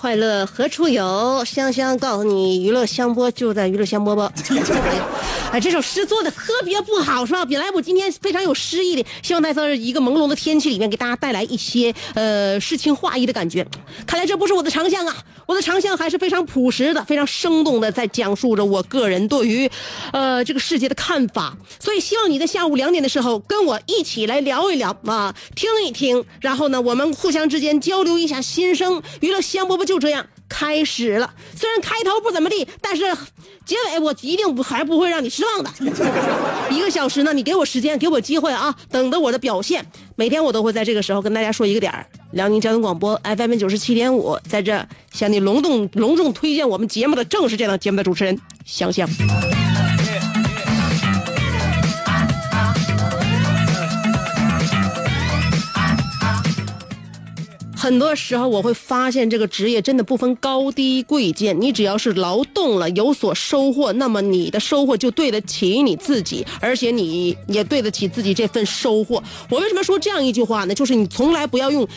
快乐何处有？香香告诉你，娱乐香饽就在娱乐香饽饽。哎，这首诗做的特别不好，是吧？本来我今天非常有诗意的，希望在这一个朦胧的天气里面给大家带来一些呃诗情画意的感觉。看来这不是我的长项啊，我的长项还是非常朴实的、非常生动的，在讲述着我个人对于呃这个世界的看法。所以希望你在下午两点的时候跟我一起来聊一聊啊，听一听，然后呢，我们互相之间交流一下心声。娱乐香饽饽就这样开始了，虽然开头不怎么地，但是结尾我一定不还不会让你失望的。一个小时呢，你给我时间，给我机会啊，等着我的表现。每天我都会在这个时候跟大家说一个点儿。辽宁交通广播 FM 九十七点五，在这向你隆重隆重推荐我们节目的正是这档节目的主持人香香。很多时候我会发现，这个职业真的不分高低贵贱，你只要是劳动了有所收获，那么你的收获就对得起你自己，而且你也对得起自己这份收获。我为什么说这样一句话呢？就是你从来不要用。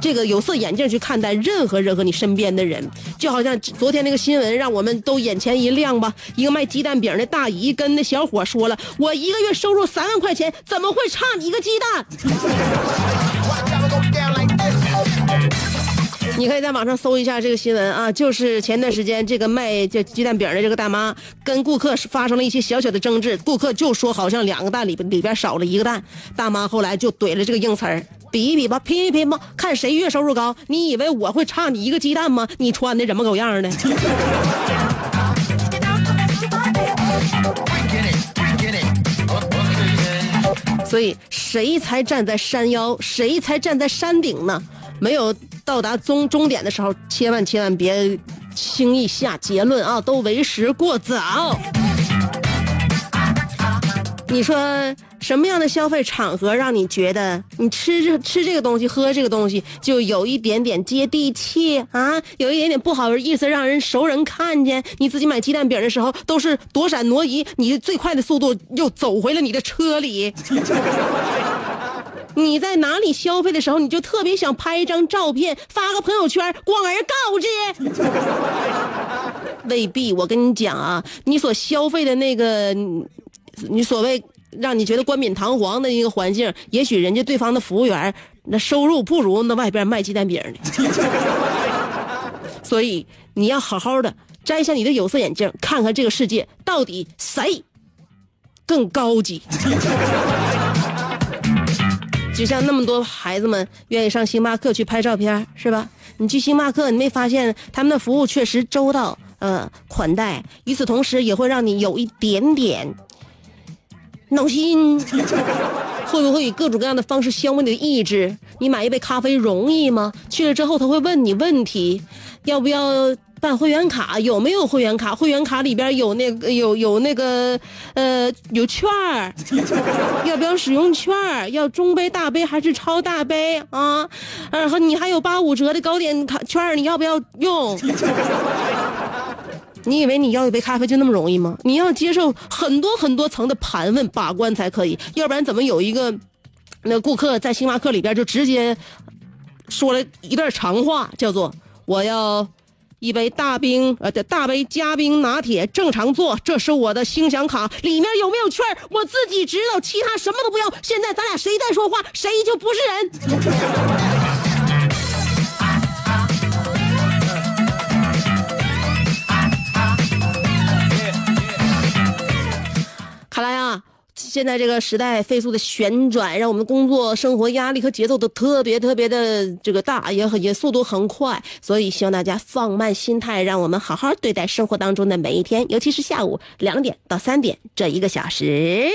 这个有色眼镜去看待任何人和你身边的人，就好像昨天那个新闻，让我们都眼前一亮吧。一个卖鸡蛋饼的大姨跟那小伙说了：“我一个月收入三万块钱，怎么会差你一个鸡蛋？”你可以在网上搜一下这个新闻啊，就是前段时间这个卖这鸡蛋饼的这个大妈跟顾客发生了一些小小的争执，顾客就说好像两个蛋里边里边少了一个蛋，大妈后来就怼了这个硬词儿，比一比吧，拼一拼吧，看谁月收入高。你以为我会差你一个鸡蛋吗？你穿的怎么狗样的？所以谁才站在山腰，谁才站在山顶呢？没有到达终终点的时候，千万千万别轻易下结论啊，都为时过早。你说什么样的消费场合让你觉得你吃吃这个东西喝这个东西就有一点点接地气啊，有一点点不好意思让人熟人看见？你自己买鸡蛋饼的时候都是躲闪挪移，你最快的速度又走回了你的车里。你在哪里消费的时候，你就特别想拍一张照片，发个朋友圈，广而告之。未必，我跟你讲啊，你所消费的那个，你所谓让你觉得冠冕堂皇的一个环境，也许人家对方的服务员那收入不如那外边卖鸡蛋饼的。所以你要好好的摘下你的有色眼镜，看看这个世界到底谁更高级。就像那么多孩子们愿意上星巴克去拍照片，是吧？你去星巴克，你没发现他们的服务确实周到，呃，款待。与此同时，也会让你有一点点闹心。会不会以各种各样的方式消磨你的意志？你买一杯咖啡容易吗？去了之后，他会问你问题，要不要办会员卡有没有会员卡？会员卡里边有那个有有那个呃有券儿，要不要使用券儿？要中杯、大杯还是超大杯啊？然后你还有八五折的糕点卡券儿，你要不要用？你以为你要一杯咖啡就那么容易吗？你要接受很多很多层的盘问把关才可以，要不然怎么有一个那顾客在星巴克里边就直接说了一段长话，叫做“我要一杯大冰呃的大杯加冰拿铁正常做，这是我的星享卡，里面有没有券我自己知道，其他什么都不要。现在咱俩谁在说话，谁就不是人。”看来啊，现在这个时代飞速的旋转，让我们工作、生活压力和节奏都特别特别的这个大，也很也速度很快。所以希望大家放慢心态，让我们好好对待生活当中的每一天，尤其是下午两点到三点这一个小时。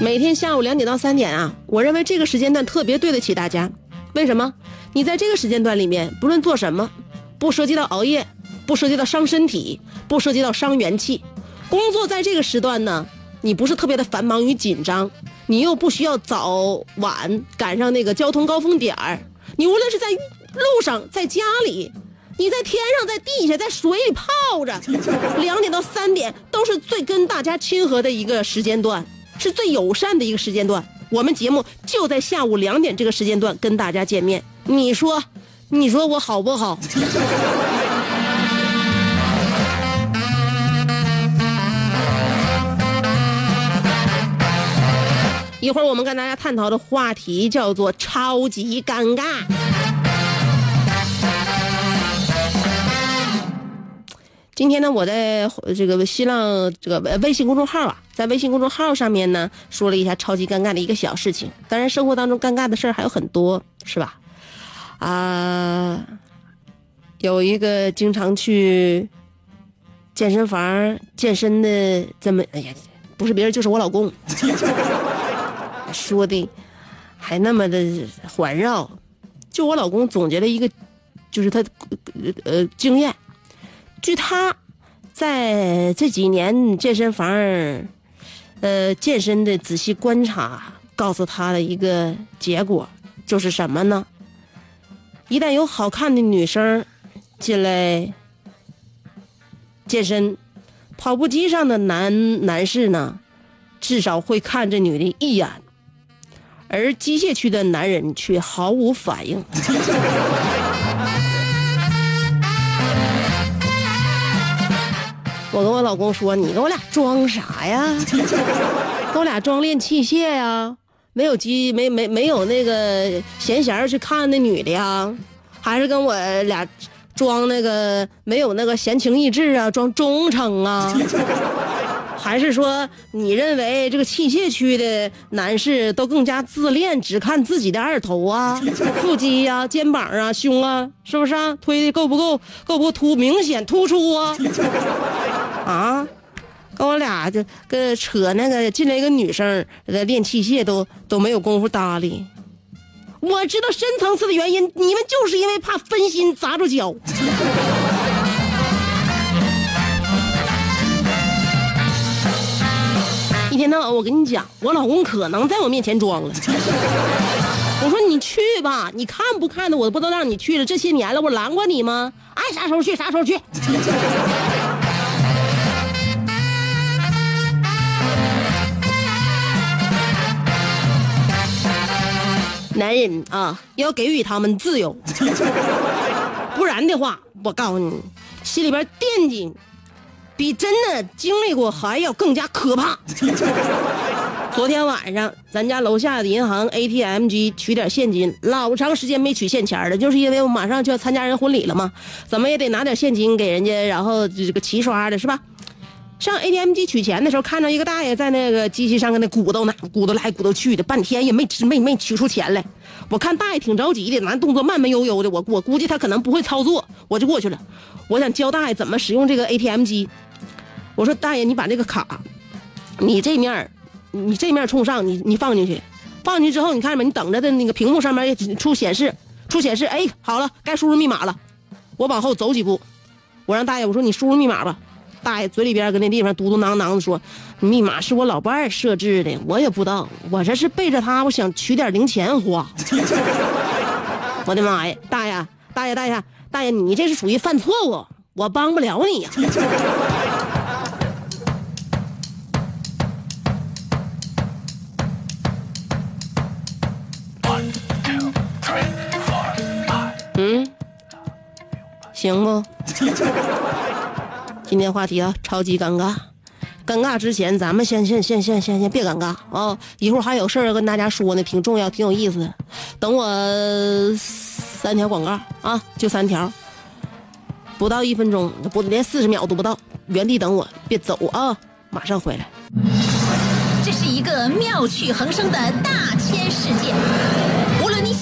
每天下午两点到三点啊，我认为这个时间段特别对得起大家。为什么？你在这个时间段里面，不论做什么，不涉及到熬夜，不涉及到伤身体，不涉及到伤元气。工作在这个时段呢，你不是特别的繁忙与紧张，你又不需要早晚赶上那个交通高峰点儿。你无论是在路上，在家里，你在天上，在地下，在水里泡着，两点到三点都是最跟大家亲和的一个时间段，是最友善的一个时间段。我们节目就在下午两点这个时间段跟大家见面，你说，你说我好不好？一会儿我们跟大家探讨的话题叫做“超级尴尬”。今天呢，我在这个新浪这个微信公众号啊，在微信公众号上面呢，说了一下超级尴尬的一个小事情。当然，生活当中尴尬的事儿还有很多，是吧？啊，有一个经常去健身房健身的这么，哎呀，不是别人就是我老公，说的还那么的环绕。就我老公总结了一个，就是他呃经验。据他在这几年健身房呃健身的仔细观察，告诉他的一个结果就是什么呢？一旦有好看的女生进来健身，跑步机上的男男士呢，至少会看这女的一眼，而机械区的男人却毫无反应。我跟我老公说：“你跟我俩装啥呀？跟我俩装练器械呀？没有机，没没没有那个闲闲去看那女的呀？还是跟我俩装那个没有那个闲情逸致啊？装忠诚啊？还是说你认为这个器械区的男士都更加自恋，只看自己的二头啊、腹肌呀、肩膀啊、胸啊，是不是啊？推的够不够？够不够突？明显突出啊？” 啊，跟我俩就跟扯那个进来一个女生练器械都都没有功夫搭理。我知道深层次的原因，你们就是因为怕分心砸着脚。一天到晚我跟你讲，我老公可能在我面前装了。我说你去吧，你看不看的我都不知道让你去了。这些年了，我拦过你吗？爱啥时候去啥时候去。男人啊，要给予他们自由，不然的话，我告诉你，心里边惦记，比真的经历过还要更加可怕。昨天晚上，咱家楼下的银行 ATM 机取点现金，老长时间没取现钱了，就是因为我马上就要参加人婚礼了嘛，怎么也得拿点现金给人家，然后这个齐刷的是吧？上 ATM 机取钱的时候，看到一个大爷在那个机器上搁那鼓捣呢，鼓捣来鼓捣去的，半天也没没没取出钱来。我看大爷挺着急的，那动作慢慢悠悠的，我我估计他可能不会操作，我就过去了。我想教大爷怎么使用这个 ATM 机。我说大爷，你把这个卡，你这面你这面冲上，你你放进去，放进去之后，你看着没？你等着的那个屏幕上面出显示，出显示，哎，好了，该输入密码了。我往后走几步，我让大爷我说你输入密码吧。大爷嘴里边搁那地方嘟嘟囔囔的说，密码是我老伴儿设置的，我也不知道，我这是背着他，我想取点零钱花。我的妈呀，大爷，大爷，大爷，大爷，你这是属于犯错误，我帮不了你呀。嗯，行不？今天话题啊，超级尴尬。尴尬之前，咱们先先先先先先别尴尬啊！一会儿还有事儿跟大家说呢，挺重要，挺有意思的。等我三条广告啊，就三条，不到一分钟，不连四十秒都不到，原地等我，别走啊，马上回来。这是一个妙趣横生的大千世界。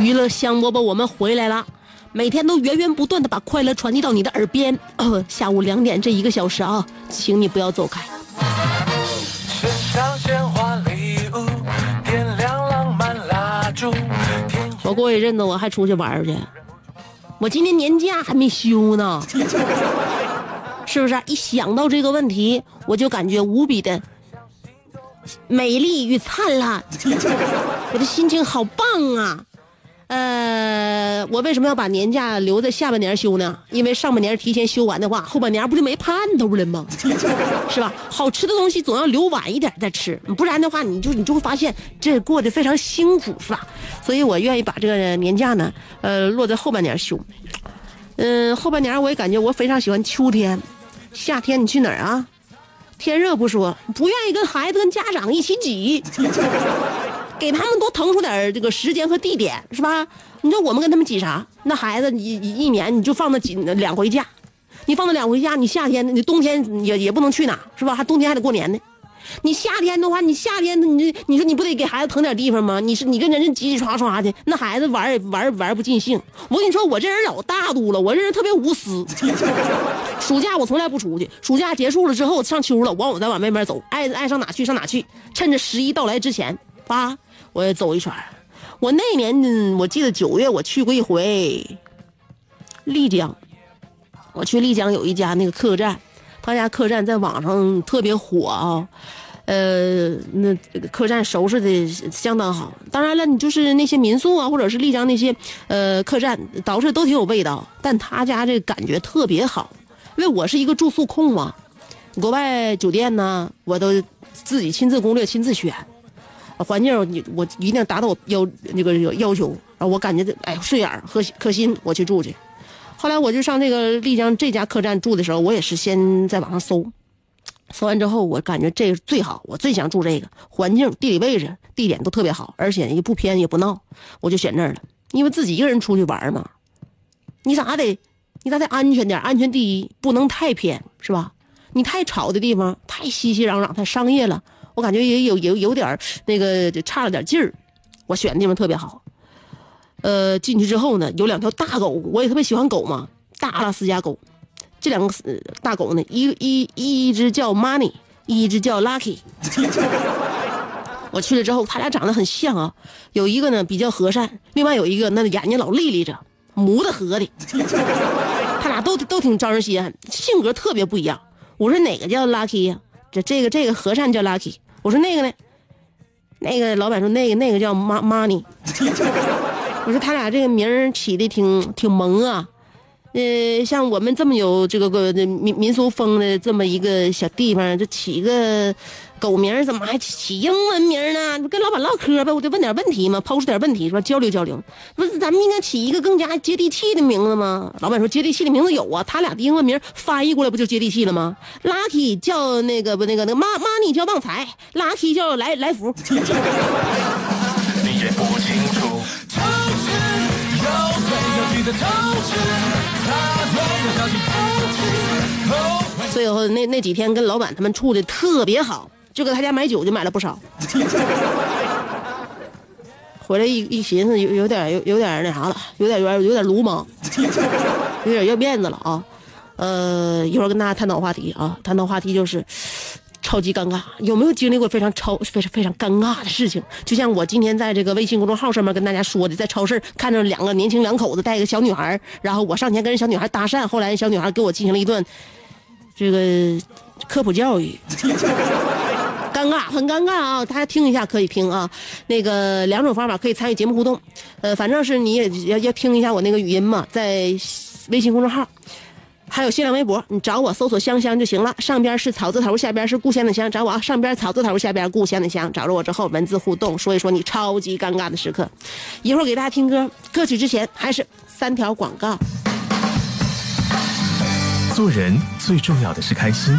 娱乐香饽饽，我们回来了。每天都源源不断的把快乐传递到你的耳边。呃、下午两点这一个小时啊，请你不要走开。我过一阵子我还出去玩儿去，我今年年假还没休呢，是不是？一想到这个问题，我就感觉无比的美丽与灿烂，我的心情好棒啊！呃，我为什么要把年假留在下半年休呢？因为上半年提前休完的话，后半年不就没盼头了吗？是吧？好吃的东西总要留晚一点再吃，不然的话，你就你就会发现这过得非常辛苦，是吧？所以我愿意把这个年假呢，呃，落在后半年休。嗯，后半年我也感觉我非常喜欢秋天，夏天你去哪儿啊？天热不说，不愿意跟孩子跟家长一起挤。给他们多腾出点这个时间和地点，是吧？你说我们跟他们挤啥？那孩子一一年你就放那几两回假，你放那两回假，你夏天你冬天也也不能去哪，是吧？还冬天还得过年呢。你夏天的话，你夏天你你说你不得给孩子腾点地方吗？你是你跟人家挤挤刷刷的，那孩子玩也玩玩不尽兴。我跟你说，我这人老大度了，我这人特别无私。暑假我从来不出去，暑假结束了之后上秋了，完我再往外面走，爱爱上哪去上哪去。趁着十一到来之前，啊。我也走一圈我那年我记得九月我去过一回丽江，我去丽江有一家那个客栈，他家客栈在网上特别火啊，呃，那客栈收拾的相当好。当然了，你就是那些民宿啊，或者是丽江那些呃客栈，捯饬都挺有味道。但他家这感觉特别好，因为我是一个住宿控嘛，国外酒店呢，我都自己亲自攻略、亲自选。环境你我一定达到我要那个要求啊！我感觉这哎顺眼和可心，我去住去。后来我就上这个丽江这家客栈住的时候，我也是先在网上搜，搜完之后我感觉这个最好，我最想住这个环境、地理位置、地点都特别好，而且也不偏也不闹，我就选这儿了。因为自己一个人出去玩嘛，你咋得你咋得安全点，安全第一，不能太偏，是吧？你太吵的地方，太熙熙攘攘，太商业了。我感觉也有有有点那个就差了点劲儿，我选的地方特别好。呃，进去之后呢，有两条大狗，我也特别喜欢狗嘛，大阿拉斯加狗。这两个大狗呢，一一一只叫 Money，一只叫 Lucky。我去了之后，它俩长得很像啊，有一个呢比较和善，另外有一个那眼睛老立立着，模的合的。他俩都都挺招人稀罕，性格特别不一样。我说哪个叫 Lucky 呀、这这个这个和善叫 Lucky。我说那个呢？那个老板说那个那个叫 Money。我说他俩这个名儿起的挺挺萌啊。呃，像我们这么有这个个民民俗风的这么一个小地方，就起个狗名怎么还起起英文名儿呢？跟老板唠嗑呗，我得问点问题嘛，抛出点问题是吧？交流交流。不是，咱们应该起一个更加接地气的名字吗？老板说接地气的名字有啊，他俩的英文名翻译过来不就接地气了吗？Lucky 叫那个不那个那个 Ma Money 叫旺财，Lucky 叫来来福。最后那那几天跟老板他们处的特别好，就搁他家买酒就买了不少。回来一一寻思，有有点有有点那啥了，有点有点有点鲁莽，有点要面子了啊。呃，一会儿跟大家探讨话题啊，探讨话题就是超级尴尬，有没有经历过非常超非常非常尴尬的事情？就像我今天在这个微信公众号上面跟大家说的，在超市看着两个年轻两口子带一个小女孩，然后我上前跟人小女孩搭讪，后来小女孩给我进行了一段这个科普教育。尴尬，很尴尬啊！大家听一下可以听啊。那个两种方法可以参与节目互动，呃，反正是你也要要听一下我那个语音嘛，在微信公众号，还有新浪微博，你找我搜索香香就行了。上边是草字头，下边是故乡的乡，找我啊。上边草字头，下边故乡的乡，找着我之后文字互动，说一说你超级尴尬的时刻。一会儿给大家听歌，歌曲之前还是三条广告。做人最重要的是开心，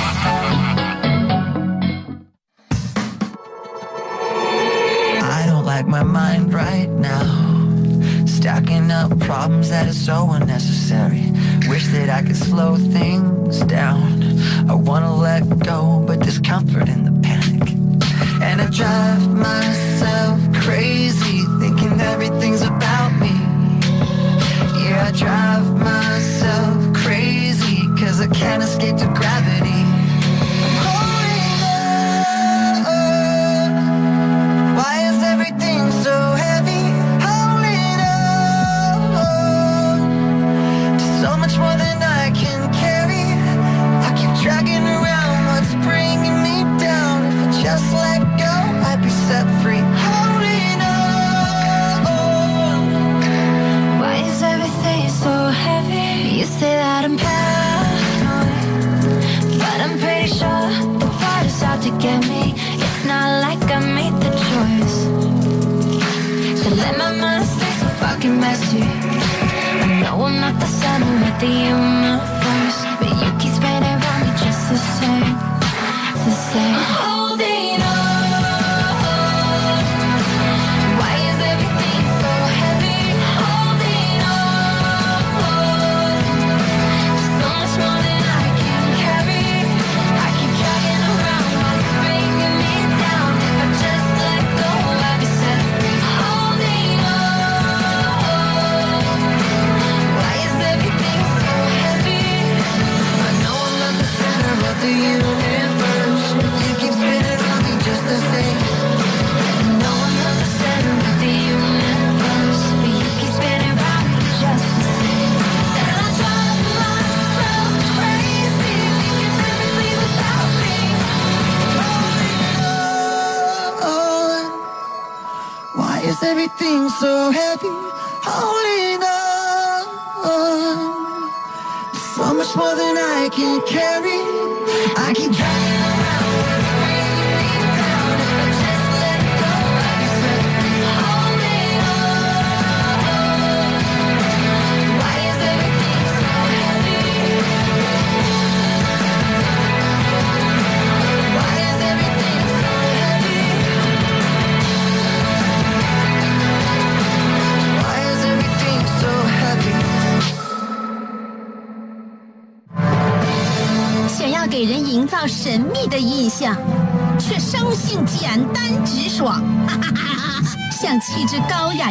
Problems that are so unnecessary. Wish that I could slow things down. I wanna let go, but there's comfort in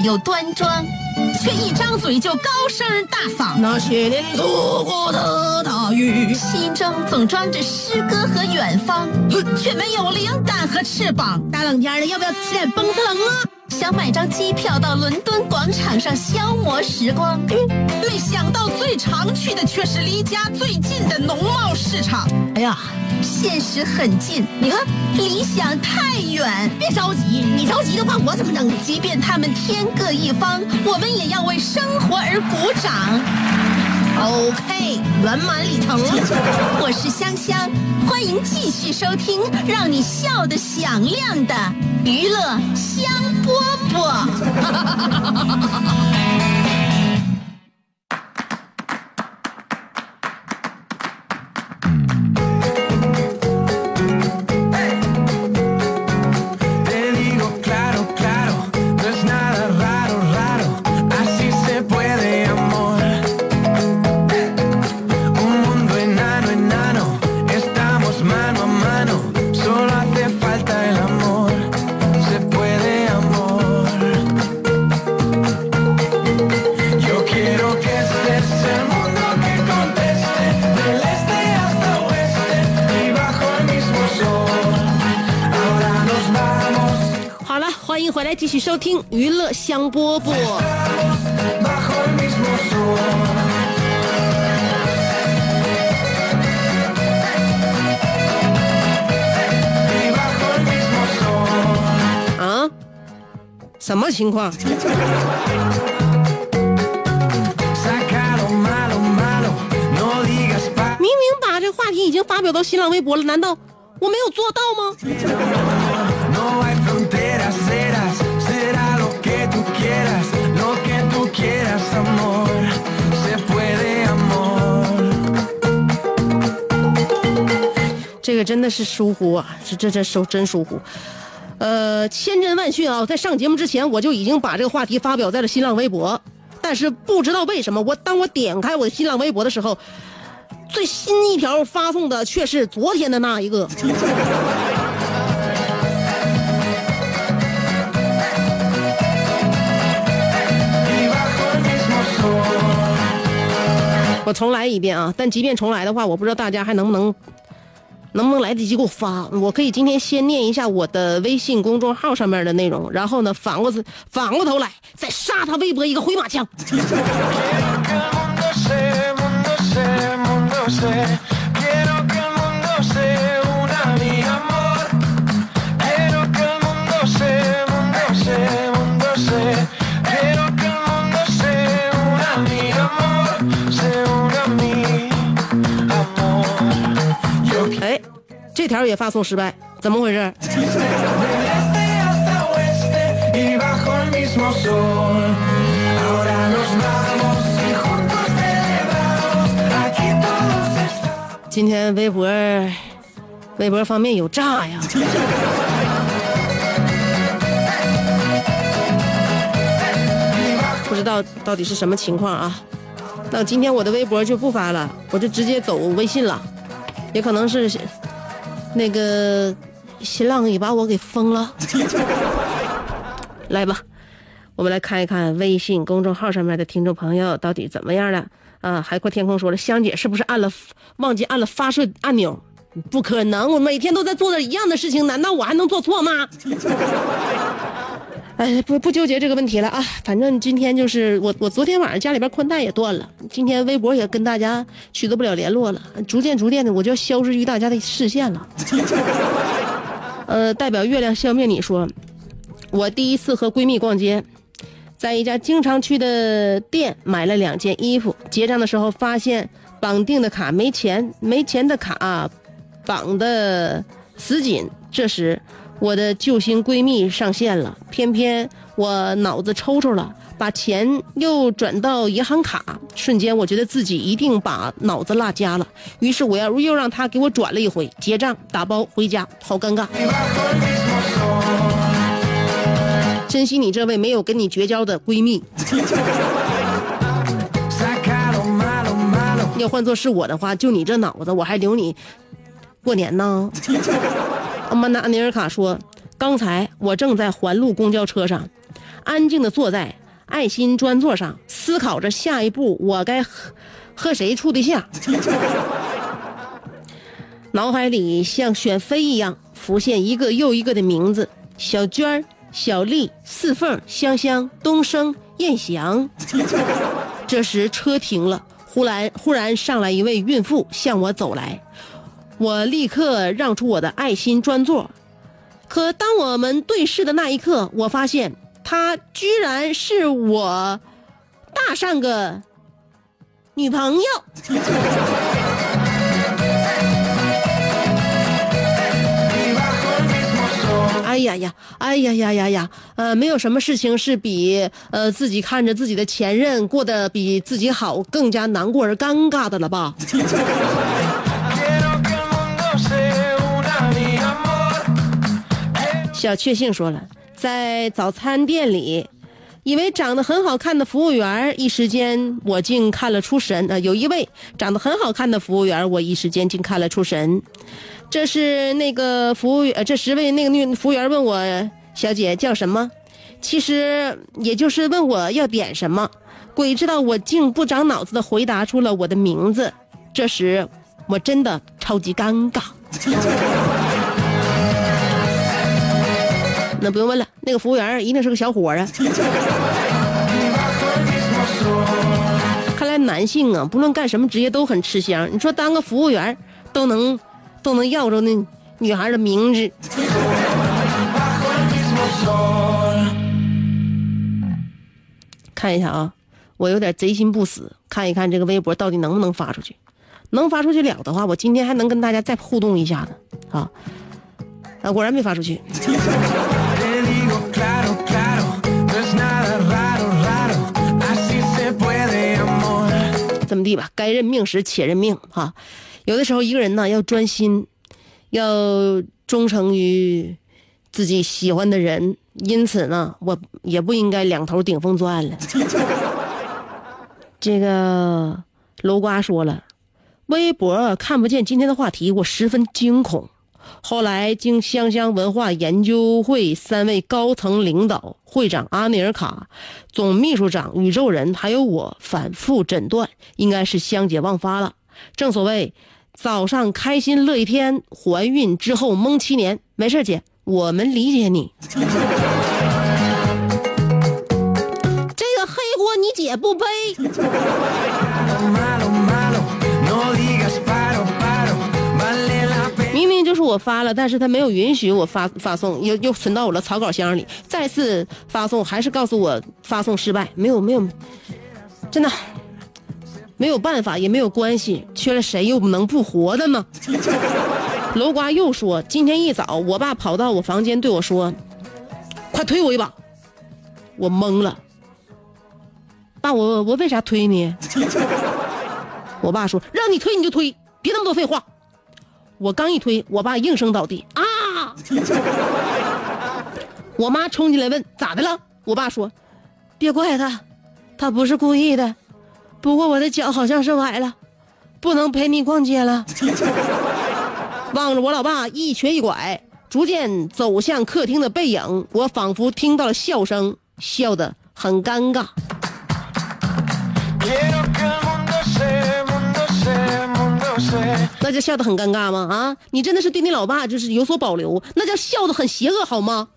又端庄，却一张嘴就高声大嗓。那些年错过的心中总装着诗歌和远方，却没有灵感和翅膀。大冷天的，要不要吃点蹦特冷啊？想买张机票到伦敦广场上消磨时光，没想到最常去的却是离家最近的农贸市场。哎呀，现实很近，你看理想太远。别着急，你着急的话我怎么整？即便他们天各一方，我们也要为生活而鼓掌。OK，圆满礼成了。我是香香，欢迎继续收听让你笑得响亮的娱乐香饽饽。来继续收听娱乐香饽饽。啊？什么情况？明明把这话题已经发表到新浪微博了，难道我没有做到吗？这个真的是疏忽啊！这这这手真疏忽。呃，千真万确啊！在上节目之前，我就已经把这个话题发表在了新浪微博，但是不知道为什么，我当我点开我的新浪微博的时候，最新一条发送的却是昨天的那一个。我重来一遍啊！但即便重来的话，我不知道大家还能不能能不能来得及给我发。我可以今天先念一下我的微信公众号上面的内容，然后呢，反过反过头来再杀他微博一个回马枪。这条也发送失败怎么回事今天微博微博方面有诈呀。不知道到底是什么情况啊那今天我的微博就不发了我就直接走微信了也可能是那个新浪也把我给封了。来吧，我们来看一看微信公众号上面的听众朋友到底怎么样了。啊，海阔天空说了，香姐是不是按了忘记按了发射按钮？不可能，我每天都在做的一样的事情，难道我还能做错吗？哎，不不纠结这个问题了啊，反正今天就是我我昨天晚上家里边宽带也断了，今天微博也跟大家取得不了联络了，逐渐逐渐的我就要消失于大家的视线了。呃，代表月亮消灭你说，我第一次和闺蜜逛街，在一家经常去的店买了两件衣服，结账的时候发现绑定的卡没钱，没钱的卡绑的死紧。这时，我的救星闺蜜上线了，偏偏我脑子抽抽了，把钱又转到银行卡，瞬间我觉得自己一定把脑子落家了。于是我要又让她给我转了一回，结账打包回家，好尴尬。珍惜你这位没有跟你绝交的闺蜜。要换做是我的话，就你这脑子，我还留你过年呢？阿曼达尼尔卡说，刚才我正在环路公交车上，安静的坐在爱心专座上，思考着下一步我该和和谁处对象。脑海里像选妃一样浮现一个又一个的名字：小娟、小丽、四凤、香香、东升、燕翔。这时车停了，忽然忽然上来一位孕妇向我走来，我立刻让出我的爱心专座。可当我们对视的那一刻，我发现她居然是我大上个女朋友。哎呀呀，哎呀呀呀呀，呃，没有什么事情是比呃自己看着自己的前任过得比自己好更加难过而尴尬的了吧？小确幸说了，在早餐店里，一位长得很好看的服务员，一时间我竟看了出神。呃，有一位长得很好看的服务员，我一时间竟看了出神。这是那个服务员，这十位那个女服务员问我小姐叫什么，其实也就是问我要点什么。鬼知道我竟不长脑子的回答出了我的名字。这时我真的超级尴尬。那不用问了，那个服务员一定是个小伙啊。看来男性啊，不论干什么职业都很吃香。你说当个服务员都能都能要着那女孩的名字。看一下啊，我有点贼心不死，看一看这个微博到底能不能发出去。能发出去了的话，我今天还能跟大家再互动一下呢。啊，啊，果然没发出去。这么地吧，该认命时且认命哈。有的时候一个人呢要专心，要忠诚于自己喜欢的人，因此呢，我也不应该两头顶风作案了。这个楼瓜说了，微博看不见今天的话题，我十分惊恐。后来经香香文化研究会三位高层领导、会长阿内尔卡、总秘书长宇宙人，还有我反复诊断，应该是香姐忘发了。正所谓，早上开心乐一天，怀孕之后蒙七年。没事，姐，我们理解你。这个黑锅你姐不背。明明就是我发了，但是他没有允许我发发送，又又存到我的草稿箱里，再次发送还是告诉我发送失败，没有没有，真的没有办法，也没有关系，缺了谁又能不活的呢？楼瓜又说，今天一早我爸跑到我房间对我说：“快推我一把。”我懵了，爸，我我为啥推你？我爸说：“让你推你就推，别那么多废话。”我刚一推，我爸应声倒地啊！我妈冲进来问咋的了？我爸说：“别怪他，他不是故意的。不过我的脚好像是崴了，不能陪你逛街了。”望着我老爸一瘸一拐，逐渐走向客厅的背影，我仿佛听到了笑声，笑得很尴尬。那叫笑得很尴尬吗？啊，你真的是对你老爸就是有所保留，那叫笑得很邪恶好吗？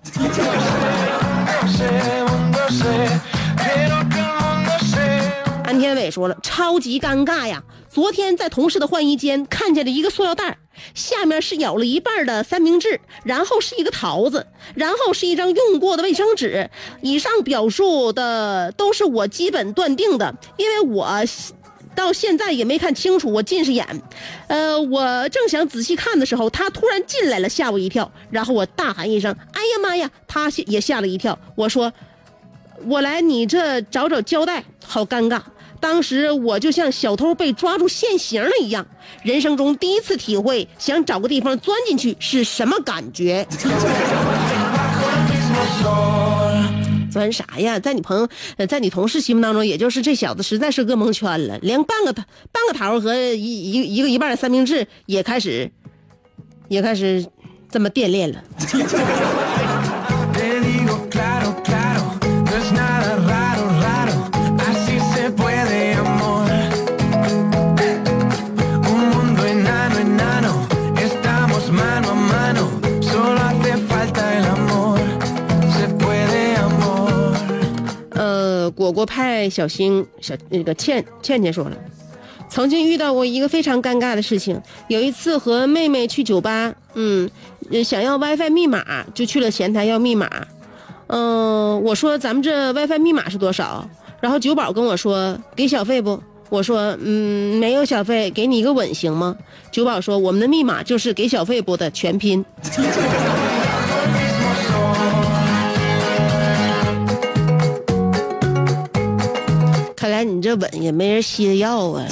安天伟说了，超级尴尬呀！昨天在同事的换衣间看见了一个塑料袋，下面是咬了一半的三明治，然后是一个桃子，然后是一张用过的卫生纸。以上表述的都是我基本断定的，因为我到现在也没看清楚，我近视眼。呃，我正想仔细看的时候，他突然进来了，吓我一跳。然后我大喊一声：“哎呀妈呀！”他也吓了一跳。我说：“我来你这找找胶带，好尴尬。”当时我就像小偷被抓住现行了一样，人生中第一次体会想找个地方钻进去是什么感觉。酸啥呀？在你朋友，在你同事心目当中，也就是这小子实在是个蒙圈了，连半个半个桃和一一一个一半的三明治也开始也开始这么惦念了。果果派小星小那个倩倩倩说了，曾经遇到过一个非常尴尬的事情。有一次和妹妹去酒吧，嗯，想要 WiFi 密码，就去了前台要密码。嗯、我说咱们这 WiFi 密码是多少？然后酒保跟我说给小费不？我说嗯没有小费，给你一个吻行吗？酒保说我们的密码就是给小费不的全拼。看来你这吻也没人吸的药啊。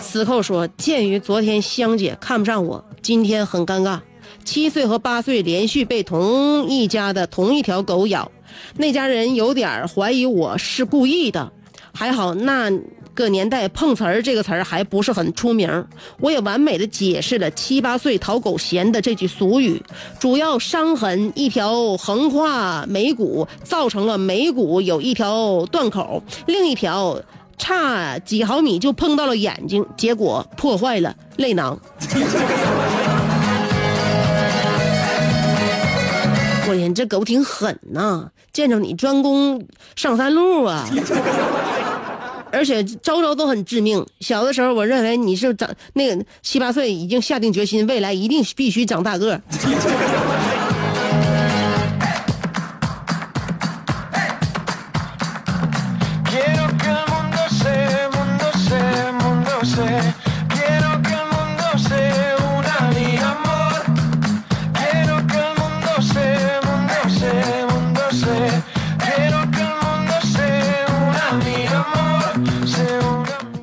死扣说，鉴于昨天香姐看不上我，今天很尴尬。七岁和八岁连续被同一家的同一条狗咬，那家人有点怀疑我是故意的。还好那个年代“碰瓷儿”这个词儿还不是很出名，我也完美的解释了七八岁讨狗嫌的这句俗语。主要伤痕一条横跨眉骨，造成了眉骨有一条断口，另一条差几毫米就碰到了眼睛，结果破坏了泪囊。我天，这狗挺狠呐、见着你专攻上三路啊！而且招招都很致命。小的时候，我认为你是长那个七八岁已经下定决心，未来一定必须长大个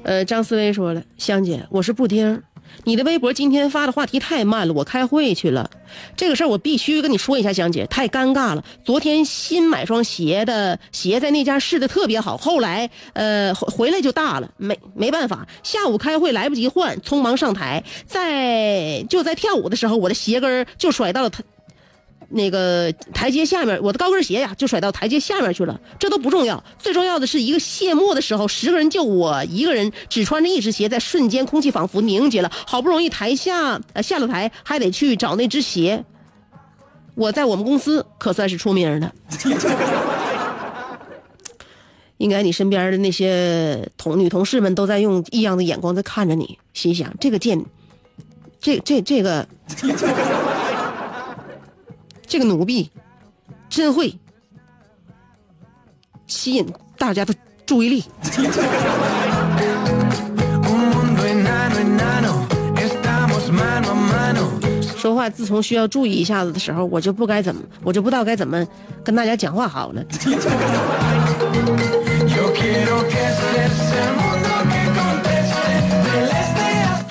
呃，张思维说了，香姐，我是布丁，你的微博今天发的话题太慢了，我开会去了。这个事儿我必须跟你说一下，香姐，太尴尬了。昨天新买双鞋的鞋在那家试的特别好，后来呃回回来就大了，没没办法，下午开会来不及换，匆忙上台，在就在跳舞的时候，我的鞋跟就甩到了他。那个台阶下面，我的高跟鞋呀就甩到台阶下面去了。这都不重要，最重要的是一个谢幕的时候，十个人就我一个人只穿着一只鞋，在瞬间空气仿佛凝结了。好不容易台下呃下了台，还得去找那只鞋。我在我们公司可算是出名的。应该你身边的那些同女同事们都在用异样的眼光在看着你，心想这个贱，这这这个。这个奴婢真会吸引大家的注意力。说话自从需要注意一下子的时候，我就不该怎么，我就不知道该怎么跟大家讲话好了。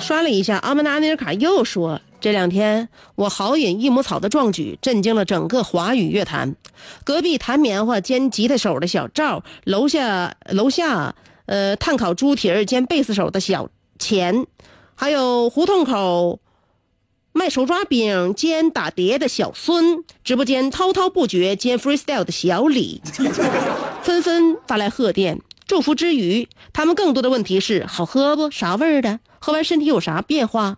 刷了一下，阿曼达尼尔卡又说：“这两天我豪饮益母草的壮举，震惊了整个华语乐坛。隔壁弹棉花兼吉他手的小赵，楼下楼下呃炭烤猪蹄儿兼贝斯手的小钱，还有胡同口卖手抓饼兼打碟的小孙，直播间滔滔不绝兼 freestyle 的小李，纷纷发来贺电。祝福之余，他们更多的问题是：好喝不？啥味儿的？喝完身体有啥变化？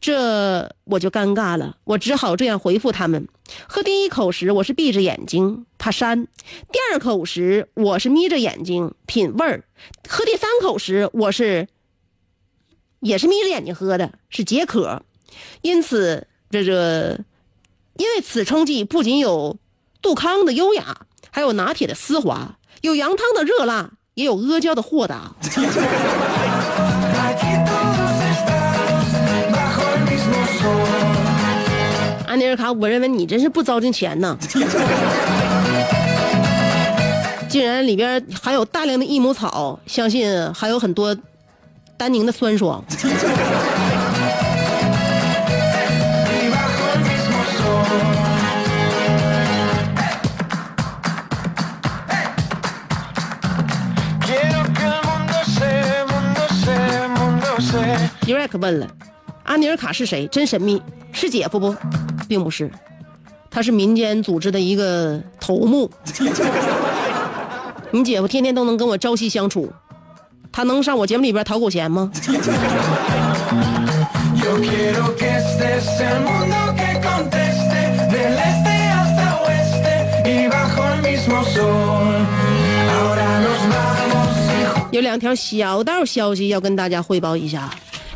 这我就尴尬了，我只好这样回复他们：喝第一口时，我是闭着眼睛怕膻；第二口时，我是眯着眼睛品味儿；喝第三口时，我是也是眯着眼睛喝的，是解渴。因此，这这，因为此称记不仅有杜康的优雅，还有拿铁的丝滑，有羊汤的热辣，也有阿胶的豁达。安尼尔卡，我认为你真是不糟践钱呐！竟然里边含有大量的益母草，相信还有很多丹宁的酸爽。迪瑞克问了阿尼尔卡是谁？真神秘是姐夫不？并不是他是民间组织的一个头目。你姐夫天天都能跟我朝夕相处他能上我节目里边讨口钱吗？有两条小道消息要跟大家汇报一下。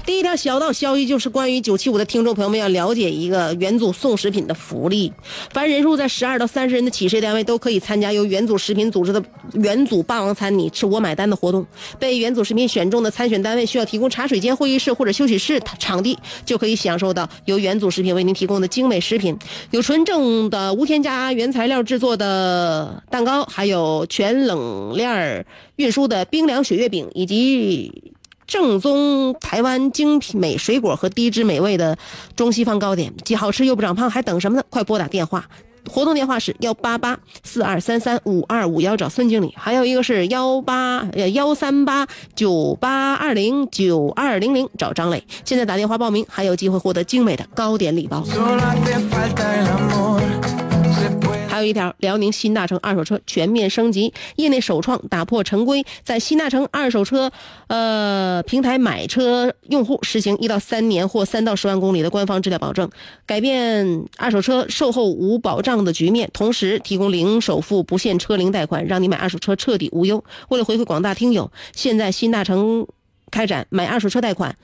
第一条小道消息就是关于九七五的听众朋友们要了解一个元祖送食品的福利，凡人数在十二到三十人的企事业单位都可以参加由元祖食品组织的元祖霸王餐你吃我买单的活动。被元祖食品选中的参选单位需要提供茶水间、会议室或者休息室场地，就可以享受到由元祖食品为您提供的精美食品，有纯正的无添加原材料制作的蛋糕，还有全冷链运输的冰凉雪月饼，以及正宗台湾精品美水果和低脂美味的中西方糕点，既好吃又不长胖，还等什么呢？快拨打电话！活动电话是幺八八四二三三五二五幺，找孙经理。还有一个是幺八呃幺三八九八二零九二零零，找张磊。现在打电话报名，还有机会获得精美的糕点礼包。一条，辽宁新大成二手车全面升级，业内首创打破陈规，在新大成二手车呃平台买车用户实行一到三年或三到十万公里的官方质量保证，改变二手车售后无保障的局面，同时提供零首付、不限车龄贷款，让你买二手车彻底无忧。为了回馈广大听友，现在新大成开展买二手车贷款。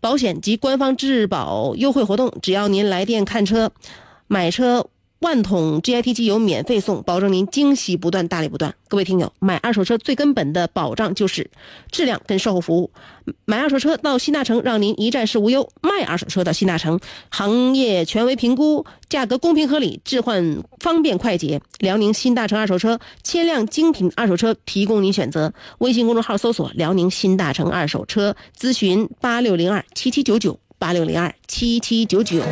保险及官方质保优惠活动，只要您来电看车、买车，万桶 GIT 机油免费送，保证您惊喜不断，大礼不断。各位听友，买二手车最根本的保障就是质量跟售后服务。买二手车到新大成，让您一站式无忧；卖二手车到新大成，行业权威评估，价格公平合理，置换方便快捷。辽宁新大成二手车，千辆精品二手车提供您选择。微信公众号搜索“辽宁新大成二手车”，咨询八六零二七七九九八六零二七七九九。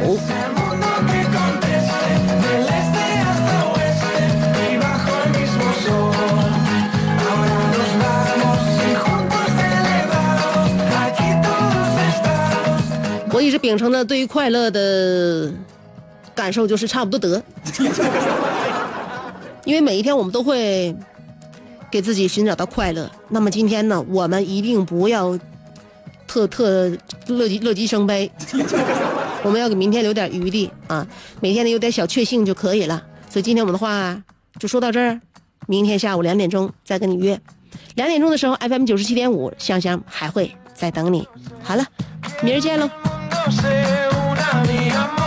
一直秉承的对于快乐的感受就是差不多得，因为每一天我们都会给自己寻找到快乐。那么今天呢，我们一定不要特特乐极乐极生悲，我们要给明天留点余地啊，每天呢有点小确幸就可以了。所以今天我们的话就说到这儿，明天下午两点钟再跟你约。两点钟的时候，FM 九十七点五香香还会再等你。好了，明儿见喽。sé una amiga más.